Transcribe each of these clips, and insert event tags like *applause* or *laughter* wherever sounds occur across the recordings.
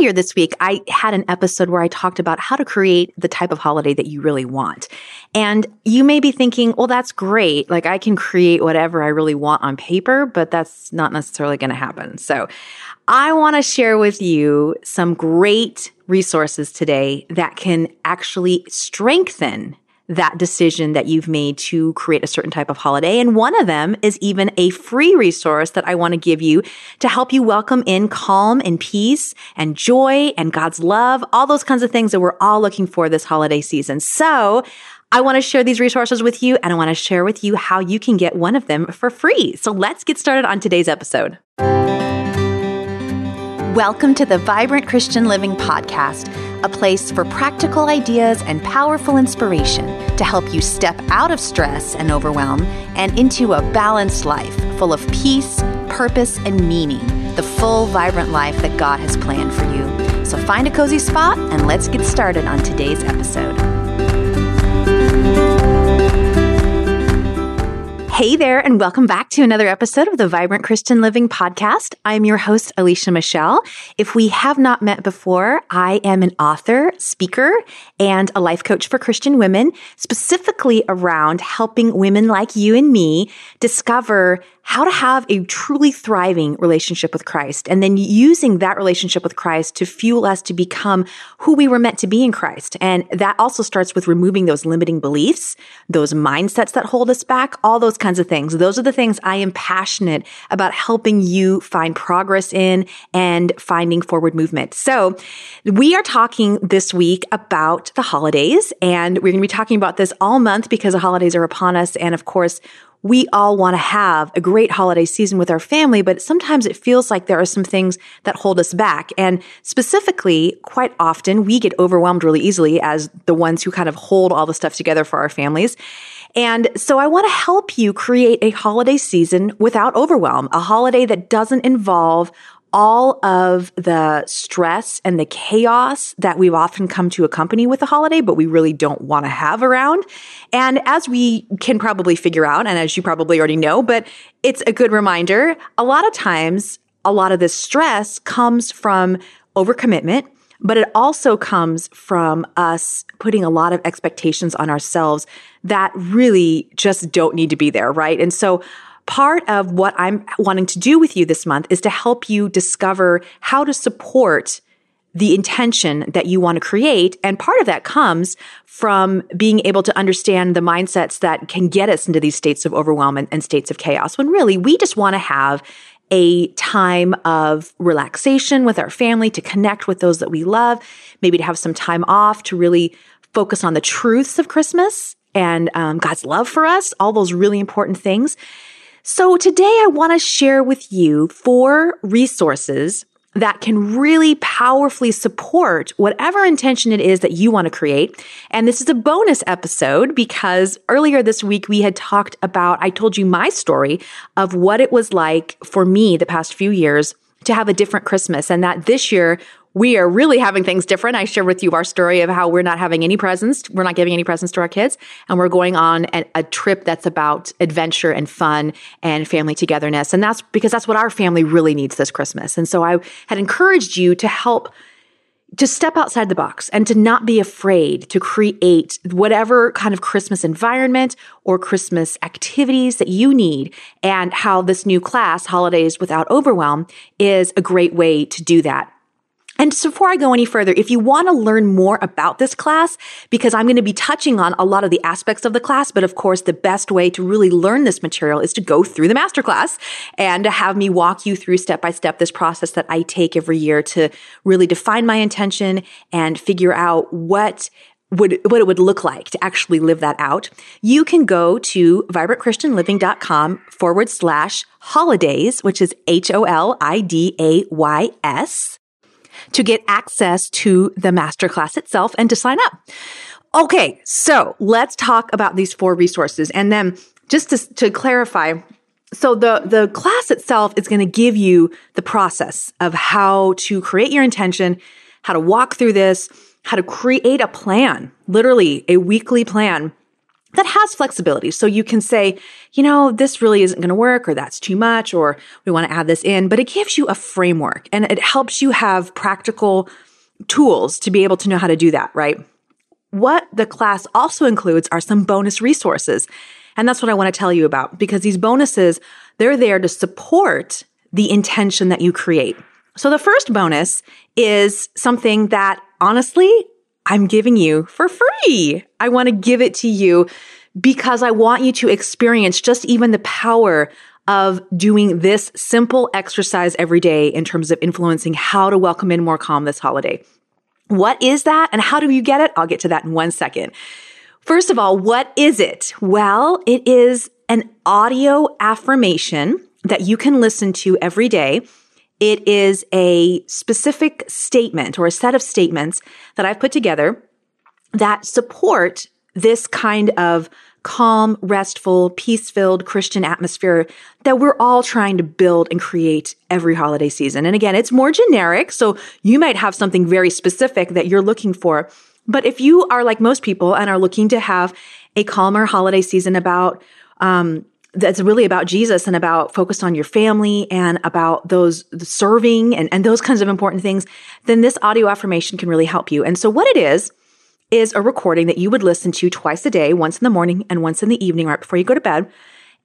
earlier this week, I had an episode where I talked about how to create the type of holiday that you really want. And you may be thinking, well, that's great. Like I can create whatever I really want on paper, but that's not necessarily going to happen. So I want to share with you some great resources today that can actually strengthen that decision that you've made to create a certain type of holiday. And one of them is even a free resource that I want to give you to help you welcome in calm and peace and joy and God's love, all those kinds of things that we're all looking for this holiday season. So I want to share these resources with you and I want to share with you how you can get one of them for free. So let's get started on today's episode. Welcome to the Vibrant Christian Living Podcast, a place for practical ideas and powerful inspiration to help you step out of stress and overwhelm and into a balanced life full of peace, purpose, and meaning, the full, vibrant life that God has planned for you. So find a cozy spot and let's get started on today's episode. Hey there, and welcome back to another episode of the Vibrant Christian Living Podcast. I'm your host, Alicia Michelle. If we have not met before, I am an author, speaker, and a life coach for Christian women, specifically around helping women like you and me discover how to have a truly thriving relationship with Christ and then using that relationship with Christ to fuel us to become who we were meant to be in Christ. And that also starts with removing those limiting beliefs, those mindsets that hold us back, all those kinds of things. Those are the things I am passionate about helping you find progress in and finding forward movement. So we are talking this week about the holidays and we're going to be talking about this all month because the holidays are upon us. And of course, we all want to have a great holiday season with our family, but sometimes it feels like there are some things that hold us back. And specifically, quite often we get overwhelmed really easily as the ones who kind of hold all the stuff together for our families. And so I want to help you create a holiday season without overwhelm, a holiday that doesn't involve all of the stress and the chaos that we've often come to accompany with the holiday, but we really don't want to have around. And as we can probably figure out, and as you probably already know, but it's a good reminder, a lot of times, a lot of this stress comes from overcommitment, but it also comes from us putting a lot of expectations on ourselves that really just don't need to be there, right? And so part of what I'm wanting to do with you this month is to help you discover how to support the intention that you want to create. And part of that comes from being able to understand the mindsets that can get us into these states of overwhelm and, and states of chaos when really we just want to have a time of relaxation with our family to connect with those that we love, maybe to have some time off to really focus on the truths of Christmas and um, God's love for us, all those really important things. So today I want to share with you four resources that can really powerfully support whatever intention it is that you want to create. And this is a bonus episode because earlier this week we had talked about, I told you my story of what it was like for me the past few years to have a different Christmas and that this year we are really having things different. I shared with you our story of how we're not having any presents. We're not giving any presents to our kids. And we're going on a, a, trip that's about adventure and fun and family togetherness. And that's because that's what our family really needs this Christmas. And so I had encouraged you to help to step outside the box and to not be afraid to create whatever kind of Christmas environment or Christmas activities that you need and how this new class, Holidays Without Overwhelm, is a great way to do that. And so before I go any further, if you want to learn more about this class, because I'm going to be touching on a lot of the aspects of the class, but of course, the best way to really learn this material is to go through the masterclass and to have me walk you through step by step this process that I take every year to really define my intention and figure out what would, what it would look like to actually live that out, you can go to vibrantchristianliving.com forward slash holidays, which is H O L I D A Y S to get access to the masterclass itself and to sign up. Okay, so let's talk about these four resources. And then just to, to clarify, so the, the class itself is going to give you the process of how to create your intention, how to walk through this, how to create a plan, literally a weekly plan that has flexibility. So you can say, you know, this really isn't going to work or that's too much or we want to add this in, but it gives you a framework and it helps you have practical tools to be able to know how to do that, right? What the class also includes are some bonus resources. And that's what I want to tell you about because these bonuses, they're there to support the intention that you create. So the first bonus is something that honestly, I'm giving you for free. I want to give it to you because I want you to experience just even the power of doing this simple exercise every day in terms of influencing how to welcome in more calm this holiday. What is that and how do you get it? I'll get to that in one second. First of all, what is it? Well, it is an audio affirmation that you can listen to every day. It is a specific statement or a set of statements that I've put together that support this kind of calm, restful, peace filled Christian atmosphere that we're all trying to build and create every holiday season. And again, it's more generic. So you might have something very specific that you're looking for. But if you are like most people and are looking to have a calmer holiday season about, um, that's really about Jesus and about focused on your family and about those serving and, and those kinds of important things, then this audio affirmation can really help you. And so what it is, is a recording that you would listen to twice a day, once in the morning and once in the evening, right before you go to bed.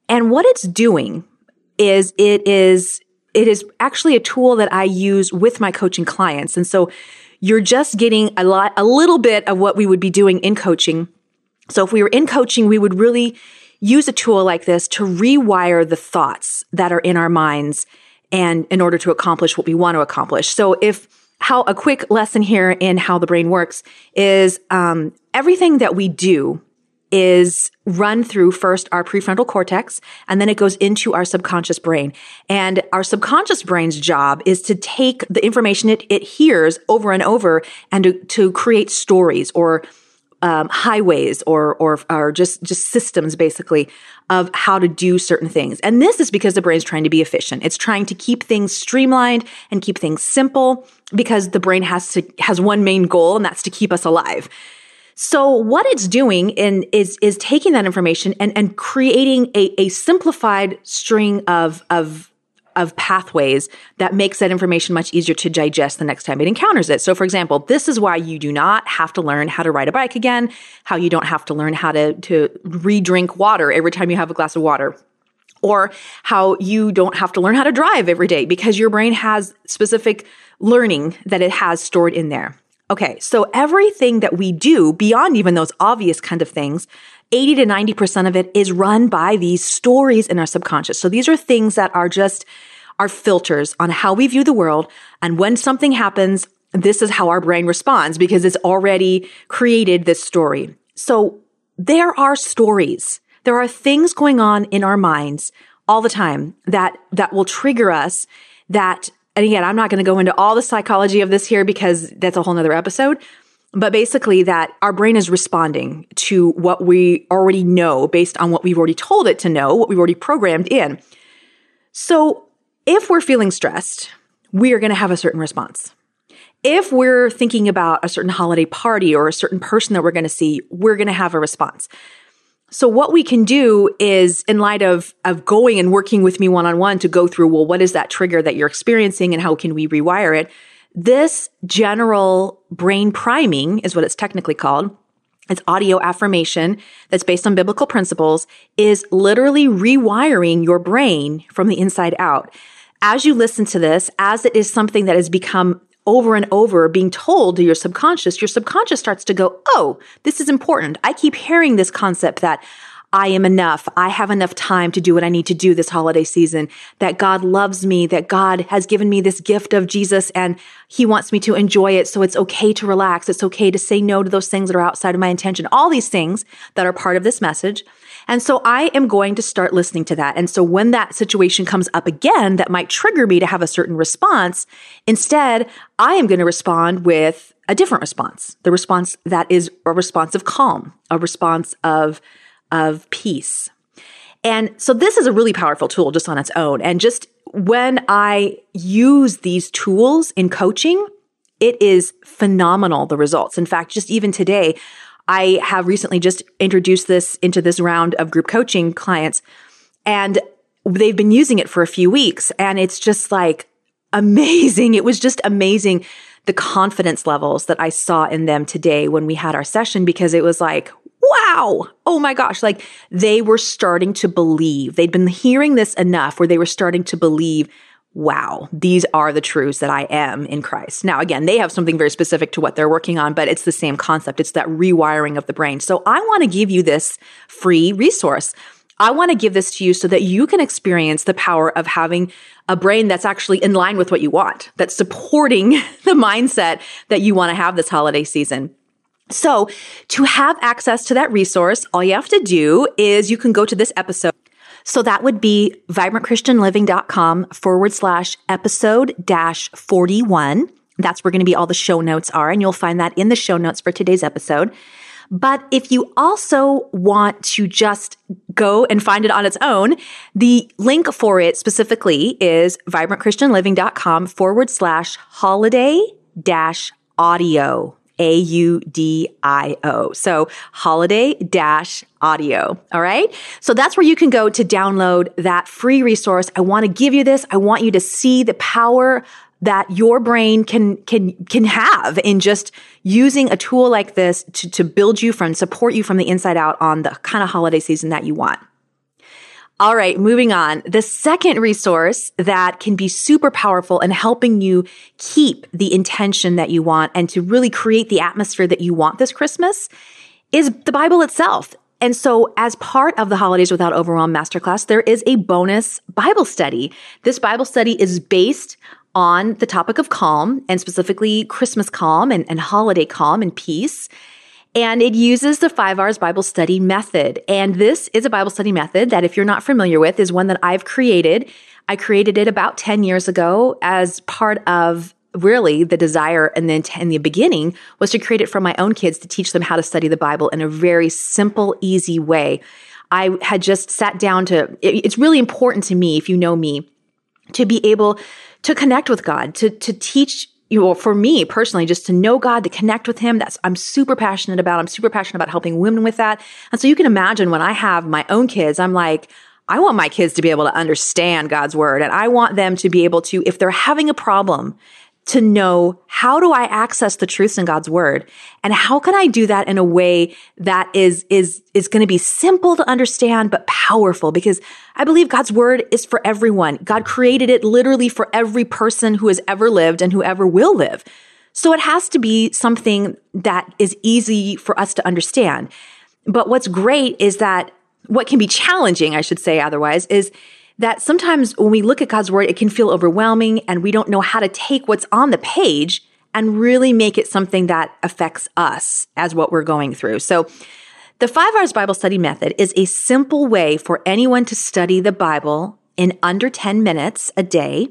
And what it's doing is it is, it is actually a tool that I use with my coaching clients. And so you're just getting a lot, a little bit of what we would be doing in coaching. So if we were in coaching, we would really use a tool like this to rewire the thoughts that are in our minds and in order to accomplish what we want to accomplish. So if how a quick lesson here in how the brain works is um, everything that we do is run through first our prefrontal cortex and then it goes into our subconscious brain. And our subconscious brain's job is to take the information it, it hears over and over and to, to create stories or um, highways or, or just just systems basically of how to do certain things. And this is because the brain's trying to be efficient. It's trying to keep things streamlined and keep things simple because the brain has to has one main goal and that's to keep us alive. So what it's doing in, is is taking that information and and creating a, a simplified string of of of pathways that makes that information much easier to digest the next time it encounters it. So for example, this is why you do not have to learn how to ride a bike again, how you don't have to learn how to, to re-drink water every time you have a glass of water. Or how you don't have to learn how to drive every day because your brain has specific learning that it has stored in there. Okay, so everything that we do beyond even those obvious kind of things 80 to 90% of it is run by these stories in our subconscious. So these are things that are just our filters on how we view the world. And when something happens, this is how our brain responds because it's already created this story. So there are stories. There are things going on in our minds all the time that, that will trigger us that, and again, I'm not going to go into all the psychology of this here because that's a whole nother episode but basically that our brain is responding to what we already know based on what we've already told it to know, what we've already programmed in. So if we're feeling stressed, we are going to have a certain response. If we're thinking about a certain holiday party or a certain person that we're going to see, we're going to have a response. So what we can do is in light of, of going and working with me one on one to go through, well, what is that trigger that you're experiencing and how can we rewire it? This general brain priming is what it's technically called. It's audio affirmation that's based on biblical principles is literally rewiring your brain from the inside out. As you listen to this, as it is something that has become over and over being told to your subconscious, your subconscious starts to go, Oh, this is important. I keep hearing this concept that I am enough. I have enough time to do what I need to do this holiday season. That God loves me, that God has given me this gift of Jesus and he wants me to enjoy it. So it's okay to relax. It's okay to say no to those things that are outside of my intention. All these things that are part of this message. And so I am going to start listening to that. And so when that situation comes up again, that might trigger me to have a certain response. Instead, I am going to respond with a different response. The response that is a response of calm, a response of of peace. And so this is a really powerful tool just on its own. And just when I use these tools in coaching, it is phenomenal, the results. In fact, just even today, I have recently just introduced this into this round of group coaching clients and they've been using it for a few weeks and it's just like amazing. It was just amazing the confidence levels that I saw in them today when we had our session because it was like, wow, oh my gosh, like they were starting to believe. They'd been hearing this enough where they were starting to believe wow, these are the truths that I am in Christ. Now, again, they have something very specific to what they're working on, but it's the same concept. It's that rewiring of the brain. So I want to give you this free resource. I want to give this to you so that you can experience the power of having a brain that's actually in line with what you want, that's supporting *laughs* the mindset that you want to have this holiday season. So to have access to that resource, all you have to do is you can go to this episode so that would be vibrantchristianliving.com forward slash episode dash 41. That's where going to be all the show notes are. And you'll find that in the show notes for today's episode. But if you also want to just go and find it on its own, the link for it specifically is vibrantchristianliving.com forward slash holiday dash audio. A U D I O. So holiday dash audio. All right. So that's where you can go to download that free resource. I want to give you this. I want you to see the power that your brain can can can have in just using a tool like this to, to build you from support you from the inside out on the kind of holiday season that you want. All right, moving on. The second resource that can be super powerful in helping you keep the intention that you want and to really create the atmosphere that you want this Christmas is the Bible itself. And so as part of the Holidays Without Overwhelm Masterclass, there is a bonus Bible study. This Bible study is based on the topic of calm and specifically Christmas calm and, and holiday calm and peace. And it uses the five R's Bible study method. And this is a Bible study method that, if you're not familiar with, is one that I've created. I created it about 10 years ago as part of really the desire and then in the beginning was to create it for my own kids to teach them how to study the Bible in a very simple, easy way. I had just sat down to, it's really important to me, if you know me, to be able to connect with God, to, to teach you know, for me personally, just to know God, to connect with Him, that's, I'm super passionate about. I'm super passionate about helping women with that. And so you can imagine when I have my own kids, I'm like, I want my kids to be able to understand God's word and I want them to be able to, if they're having a problem to know how do I access the truths in God's word and how can I do that in a way that is, is, is going to be simple to understand, but powerful because I believe God's word is for everyone. God created it literally for every person who has ever lived and who ever will live. So it has to be something that is easy for us to understand. But what's great is that what can be challenging, I should say otherwise, is that sometimes when we look at God's word, it can feel overwhelming and we don't know how to take what's on the page and really make it something that affects us as what we're going through. So the five R's Bible study method is a simple way for anyone to study the Bible in under 10 minutes a day.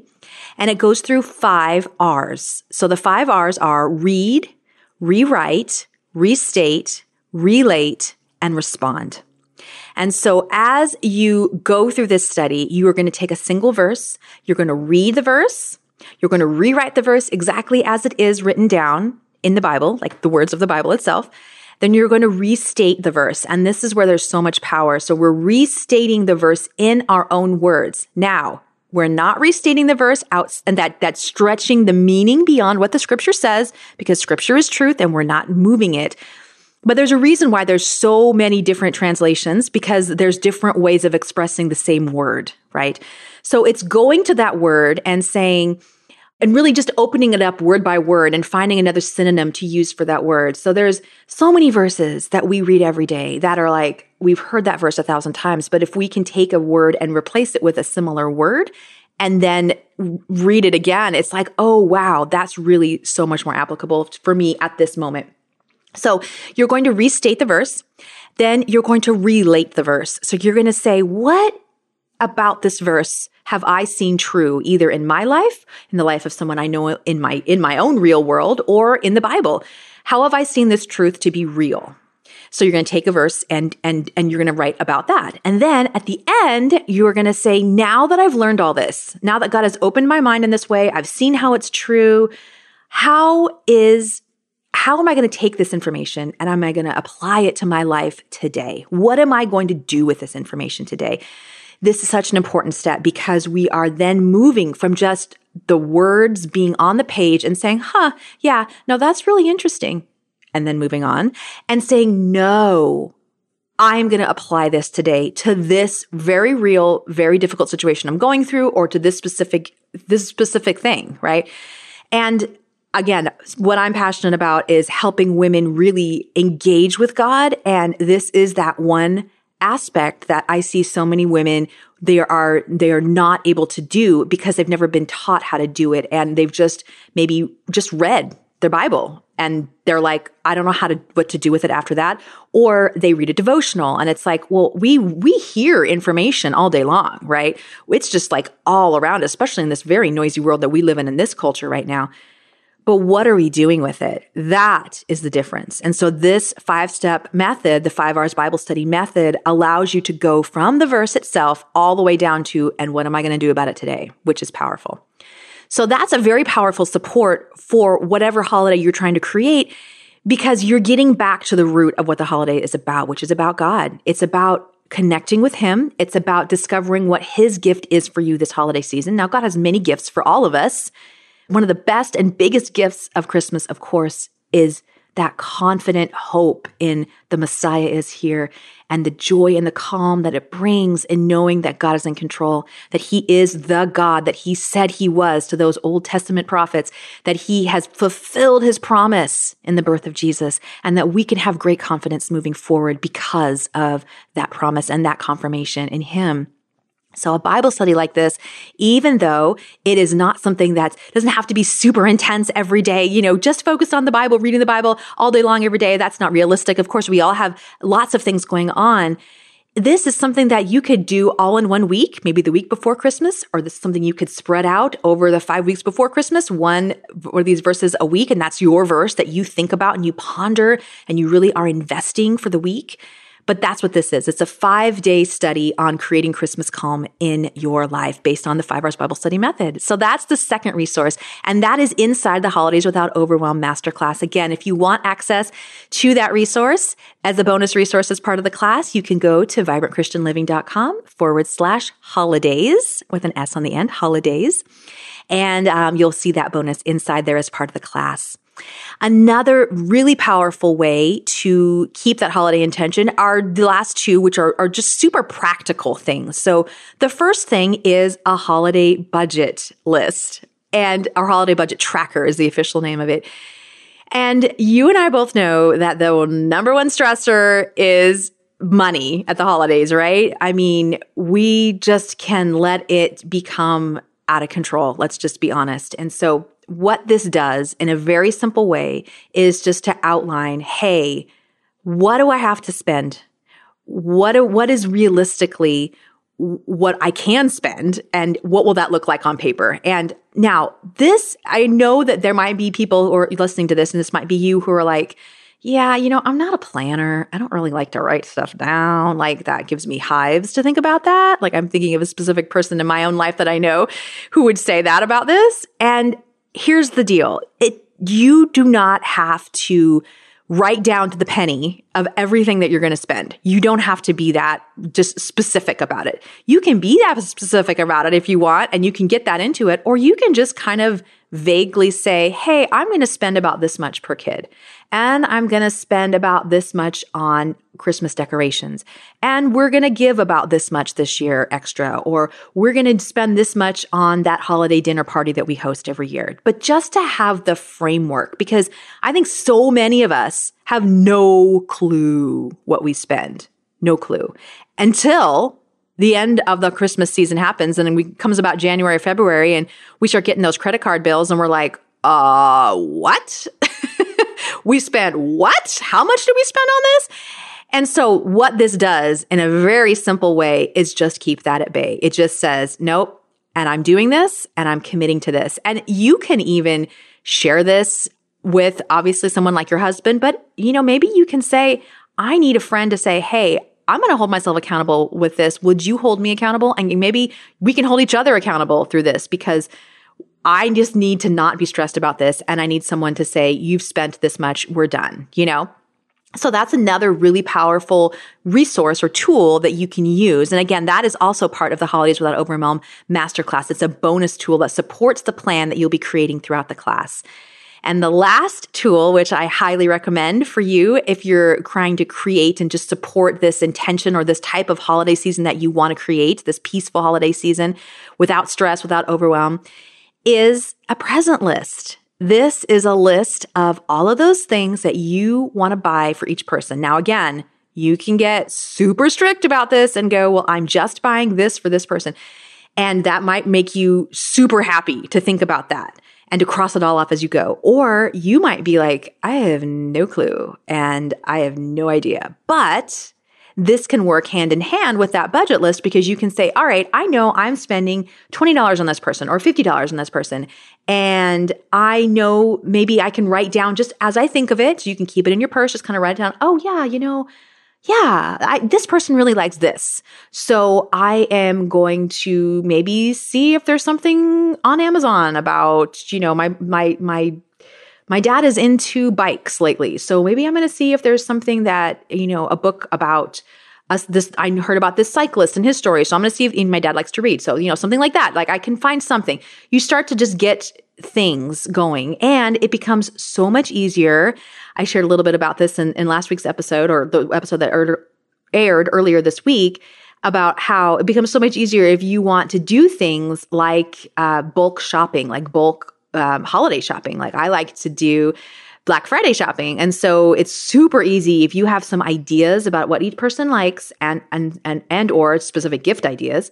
And it goes through five R's. So the five R's are read, rewrite, restate, relate, and respond. And so as you go through this study, you are going to take a single verse. You're going to read the verse. You're going to rewrite the verse exactly as it is written down in the Bible, like the words of the Bible itself. Then you're going to restate the verse. And this is where there's so much power. So we're restating the verse in our own words. Now, we're not restating the verse out and that that's stretching the meaning beyond what the scripture says because scripture is truth and we're not moving it. But there's a reason why there's so many different translations because there's different ways of expressing the same word, right? So it's going to that word and saying, and really just opening it up word by word and finding another synonym to use for that word. So there's so many verses that we read every day that are like, we've heard that verse a thousand times, but if we can take a word and replace it with a similar word and then read it again, it's like, oh, wow, that's really so much more applicable for me at this moment. So you're going to restate the verse. Then you're going to relate the verse. So you're going to say, what about this verse have I seen true either in my life, in the life of someone I know in my, in my own real world or in the Bible? How have I seen this truth to be real? So you're going to take a verse and, and, and you're going to write about that. And then at the end, you're going to say, now that I've learned all this, now that God has opened my mind in this way, I've seen how it's true. How is how am I going to take this information and am I going to apply it to my life today? What am I going to do with this information today? This is such an important step because we are then moving from just the words being on the page and saying, huh, yeah, no, that's really interesting. And then moving on and saying, no, I'm going to apply this today to this very real, very difficult situation I'm going through or to this specific, this specific thing, right? And again, what I'm passionate about is helping women really engage with God. And this is that one aspect that I see so many women they are they are not able to do because they've never been taught how to do it. And they've just maybe just read their Bible and they're like I don't know how to what to do with it after that. Or they read a devotional and it's like well we we hear information all day long right? It's just like all around especially in this very noisy world that we live in in this culture right now but what are we doing with it? That is the difference. And so this five step method, the five R's Bible study method allows you to go from the verse itself all the way down to, and what am I going to do about it today? Which is powerful. So that's a very powerful support for whatever holiday you're trying to create because you're getting back to the root of what the holiday is about, which is about God. It's about connecting with Him. It's about discovering what His gift is for you this holiday season. Now, God has many gifts for all of us. One of the best and biggest gifts of Christmas, of course, is that confident hope in the Messiah is here and the joy and the calm that it brings in knowing that God is in control, that he is the God that he said he was to those Old Testament prophets, that he has fulfilled his promise in the birth of Jesus, and that we can have great confidence moving forward because of that promise and that confirmation in him. So a Bible study like this, even though it is not something that doesn't have to be super intense every day, you know, just focused on the Bible, reading the Bible all day long every day, that's not realistic. Of course, we all have lots of things going on. This is something that you could do all in one week, maybe the week before Christmas, or this is something you could spread out over the five weeks before Christmas, one or these verses a week. And that's your verse that you think about and you ponder and you really are investing for the week. But that's what this is. It's a five day study on creating Christmas calm in your life based on the five R's Bible study method. So that's the second resource. And that is inside the holidays without overwhelm masterclass. Again, if you want access to that resource as a bonus resource as part of the class, you can go to vibrantchristianliving.com forward slash holidays with an S on the end, holidays. And um, you'll see that bonus inside there as part of the class. Another really powerful way to keep that holiday intention are the last two, which are, are just super practical things. So the first thing is a holiday budget list and our holiday budget tracker is the official name of it. And you and I both know that the number one stressor is money at the holidays, right? I mean, we just can let it become out of control. Let's just be honest. And so what this does in a very simple way is just to outline, hey, what do I have to spend? What, what is realistically what I can spend and what will that look like on paper? And now this, I know that there might be people who are listening to this and this might be you who are like, yeah, you know, I'm not a planner. I don't really like to write stuff down. Like that gives me hives to think about that. Like I'm thinking of a specific person in my own life that I know who would say that about this. And here's the deal. It, you do not have to write down to the penny of everything that you're going to spend. You don't have to be that just specific about it. You can be that specific about it if you want and you can get that into it, or you can just kind of vaguely say, Hey, I'm going to spend about this much per kid and I'm going to spend about this much on Christmas decorations. And we're going to give about this much this year extra, or we're going to spend this much on that holiday dinner party that we host every year. But just to have the framework, because I think so many of us have no clue what we spend. No clue until the end of the Christmas season happens and then we comes about January, February, and we start getting those credit card bills and we're like, uh, what? *laughs* we spent what? How much did we spend on this? And so what this does in a very simple way is just keep that at bay. It just says, nope. And I'm doing this and I'm committing to this. And you can even share this with obviously someone like your husband, but you know, maybe you can say, I need a friend to say, Hey, I'm going to hold myself accountable with this. Would you hold me accountable? And maybe we can hold each other accountable through this because I just need to not be stressed about this. And I need someone to say, you've spent this much, we're done, you know? So that's another really powerful resource or tool that you can use. And again, that is also part of the Holidays Without Overwhelm masterclass. It's a bonus tool that supports the plan that you'll be creating throughout the class. And the last tool, which I highly recommend for you if you're trying to create and just support this intention or this type of holiday season that you want to create, this peaceful holiday season without stress, without overwhelm, is a present list. This is a list of all of those things that you want to buy for each person. Now, again, you can get super strict about this and go, well, I'm just buying this for this person. And that might make you super happy to think about that and to cross it all off as you go. Or you might be like, I have no clue and I have no idea. But this can work hand in hand with that budget list because you can say, all right, I know I'm spending $20 on this person or $50 on this person. And I know maybe I can write down just as I think of it. So you can keep it in your purse, just kind of write it down. Oh, yeah, you know, yeah, I, this person really likes this. So I am going to maybe see if there's something on Amazon about, you know, my, my, my, my dad is into bikes lately. So maybe I'm going to see if there's something that, you know, a book about us this I heard about this cyclist and his story. So I'm going to see if my dad likes to read. So, you know, something like that. Like I can find something. You start to just get things going and it becomes so much easier. I shared a little bit about this in, in last week's episode or the episode that aired, earlier this week about how it becomes so much easier if you want to do things like uh, bulk shopping, like bulk um, holiday shopping. Like I like to do Black Friday shopping. And so it's super easy if you have some ideas about what each person likes and and and and or specific gift ideas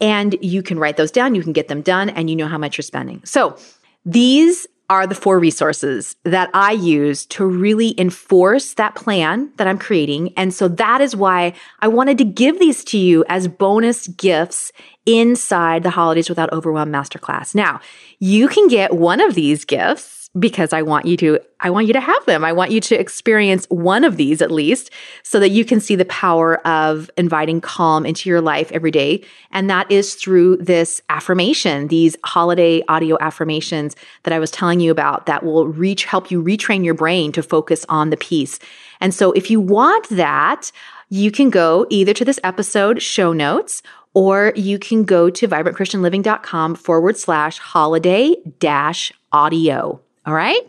and you can write those down, you can get them done and you know how much you're spending. So these are the four resources that I use to really enforce that plan that I'm creating. And so that is why I wanted to give these to you as bonus gifts inside the Holidays Without Overwhelm Masterclass. Now, you can get one of these gifts because I want you to, I want you to have them. I want you to experience one of these at least so that you can see the power of inviting calm into your life every day. And that is through this affirmation, these holiday audio affirmations that I was telling you about that will reach, help you retrain your brain to focus on the peace. And so if you want that, you can go either to this episode show notes or you can go to vibrantchristianliving.com forward slash holiday dash audio. All right.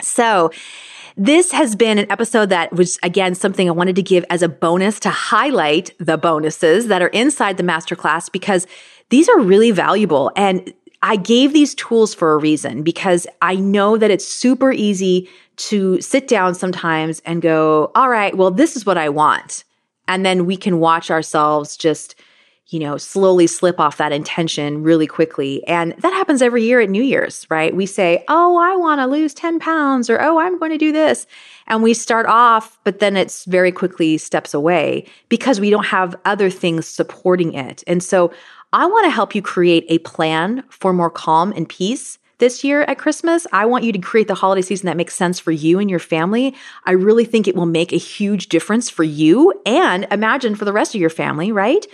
So, this has been an episode that was, again, something I wanted to give as a bonus to highlight the bonuses that are inside the masterclass because these are really valuable. And I gave these tools for a reason because I know that it's super easy to sit down sometimes and go, all right, well, this is what I want. And then we can watch ourselves just you know, slowly slip off that intention really quickly. And that happens every year at New Year's, right? We say, Oh, I want to lose 10 pounds or, Oh, I'm going to do this. And we start off, but then it's very quickly steps away because we don't have other things supporting it. And so I want to help you create a plan for more calm and peace this year at Christmas. I want you to create the holiday season that makes sense for you and your family. I really think it will make a huge difference for you and imagine for the rest of your family, right?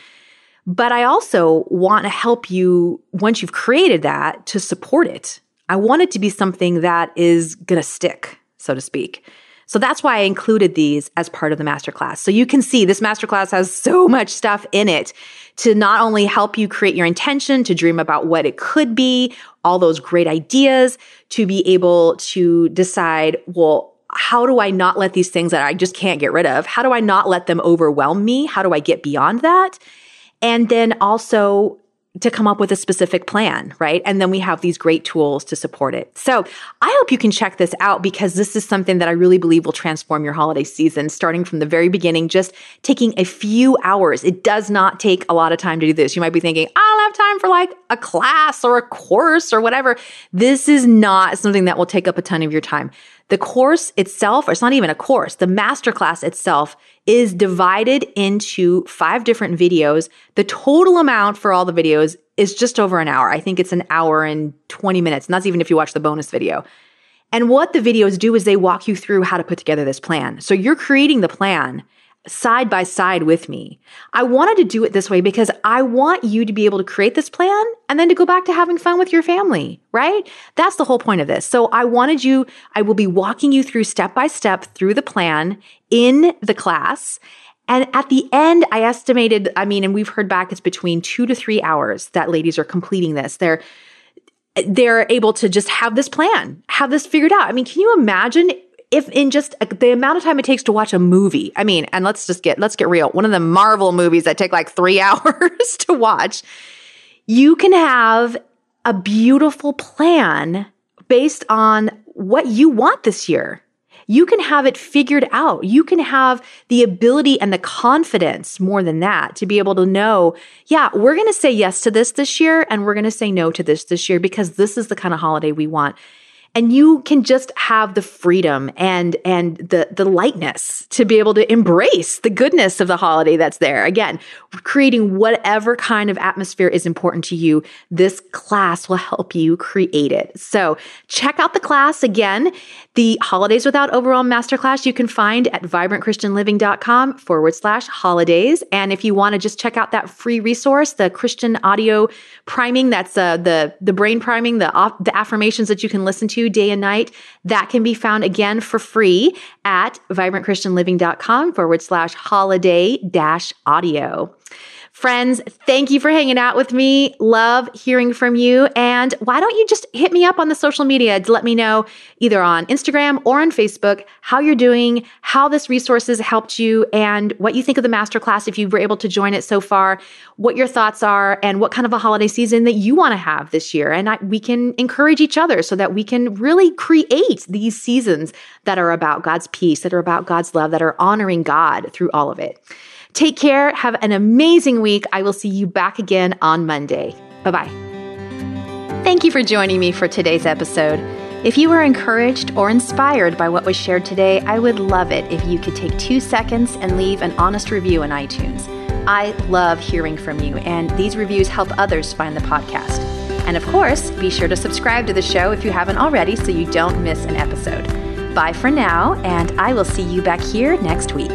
But I also want to help you once you've created that to support it. I want it to be something that is going to stick, so to speak. So that's why I included these as part of the masterclass. So you can see this masterclass has so much stuff in it to not only help you create your intention, to dream about what it could be, all those great ideas, to be able to decide, well, how do I not let these things that I just can't get rid of? How do I not let them overwhelm me? How do I get beyond that? And then also to come up with a specific plan, right? And then we have these great tools to support it. So I hope you can check this out because this is something that I really believe will transform your holiday season, starting from the very beginning, just taking a few hours. It does not take a lot of time to do this. You might be thinking, I don't have time for like a class or a course or whatever. This is not something that will take up a ton of your time. The course itself, or it's not even a course, the masterclass itself is divided into five different videos. The total amount for all the videos is just over an hour. I think it's an hour and 20 minutes. And that's even if you watch the bonus video. And what the videos do is they walk you through how to put together this plan. So you're creating the plan side by side with me. I wanted to do it this way because I want you to be able to create this plan and then to go back to having fun with your family, right? That's the whole point of this. So I wanted you, I will be walking you through step by step through the plan in the class. And at the end, I estimated, I mean, and we've heard back it's between two to three hours that ladies are completing this. They're they're able to just have this plan, have this figured out. I mean, can you imagine if in just uh, the amount of time it takes to watch a movie, I mean, and let's just get, let's get real. One of the Marvel movies that take like three *laughs* hours to watch, you can have a beautiful plan based on what you want this year. You can have it figured out. You can have the ability and the confidence more than that to be able to know, yeah, we're going to say yes to this this year and we're going to say no to this this year because this is the kind of holiday we want and you can just have the freedom and and the the lightness to be able to embrace the goodness of the holiday that's there. Again creating whatever kind of atmosphere is important to you this class will help you create it. So check out the class. Again the holidays without overwhelm masterclass you can find at vibrantchristianliving.com forward slash holidays. And if you want to just check out that free resource the christian audio priming that's uh, the the brain priming the the affirmations that you can listen to day and night. That can be found again for free at vibrantchristianliving.com forward slash holiday dash audio. Friends, thank you for hanging out with me. Love hearing from you. And why don't you just hit me up on the social media to let me know either on Instagram or on Facebook how you're doing, how this resource has helped you, and what you think of the masterclass if you were able to join it so far, what your thoughts are, and what kind of a holiday season that you want to have this year. And I, we can encourage each other so that we can really create these seasons that are about God's peace, that are about God's love, that are honoring God through all of it. Take care. Have an amazing week. I will see you back again on Monday. Bye bye. Thank you for joining me for today's episode. If you were encouraged or inspired by what was shared today, I would love it if you could take two seconds and leave an honest review in iTunes. I love hearing from you, and these reviews help others find the podcast. And of course, be sure to subscribe to the show if you haven't already so you don't miss an episode. Bye for now, and I will see you back here next week.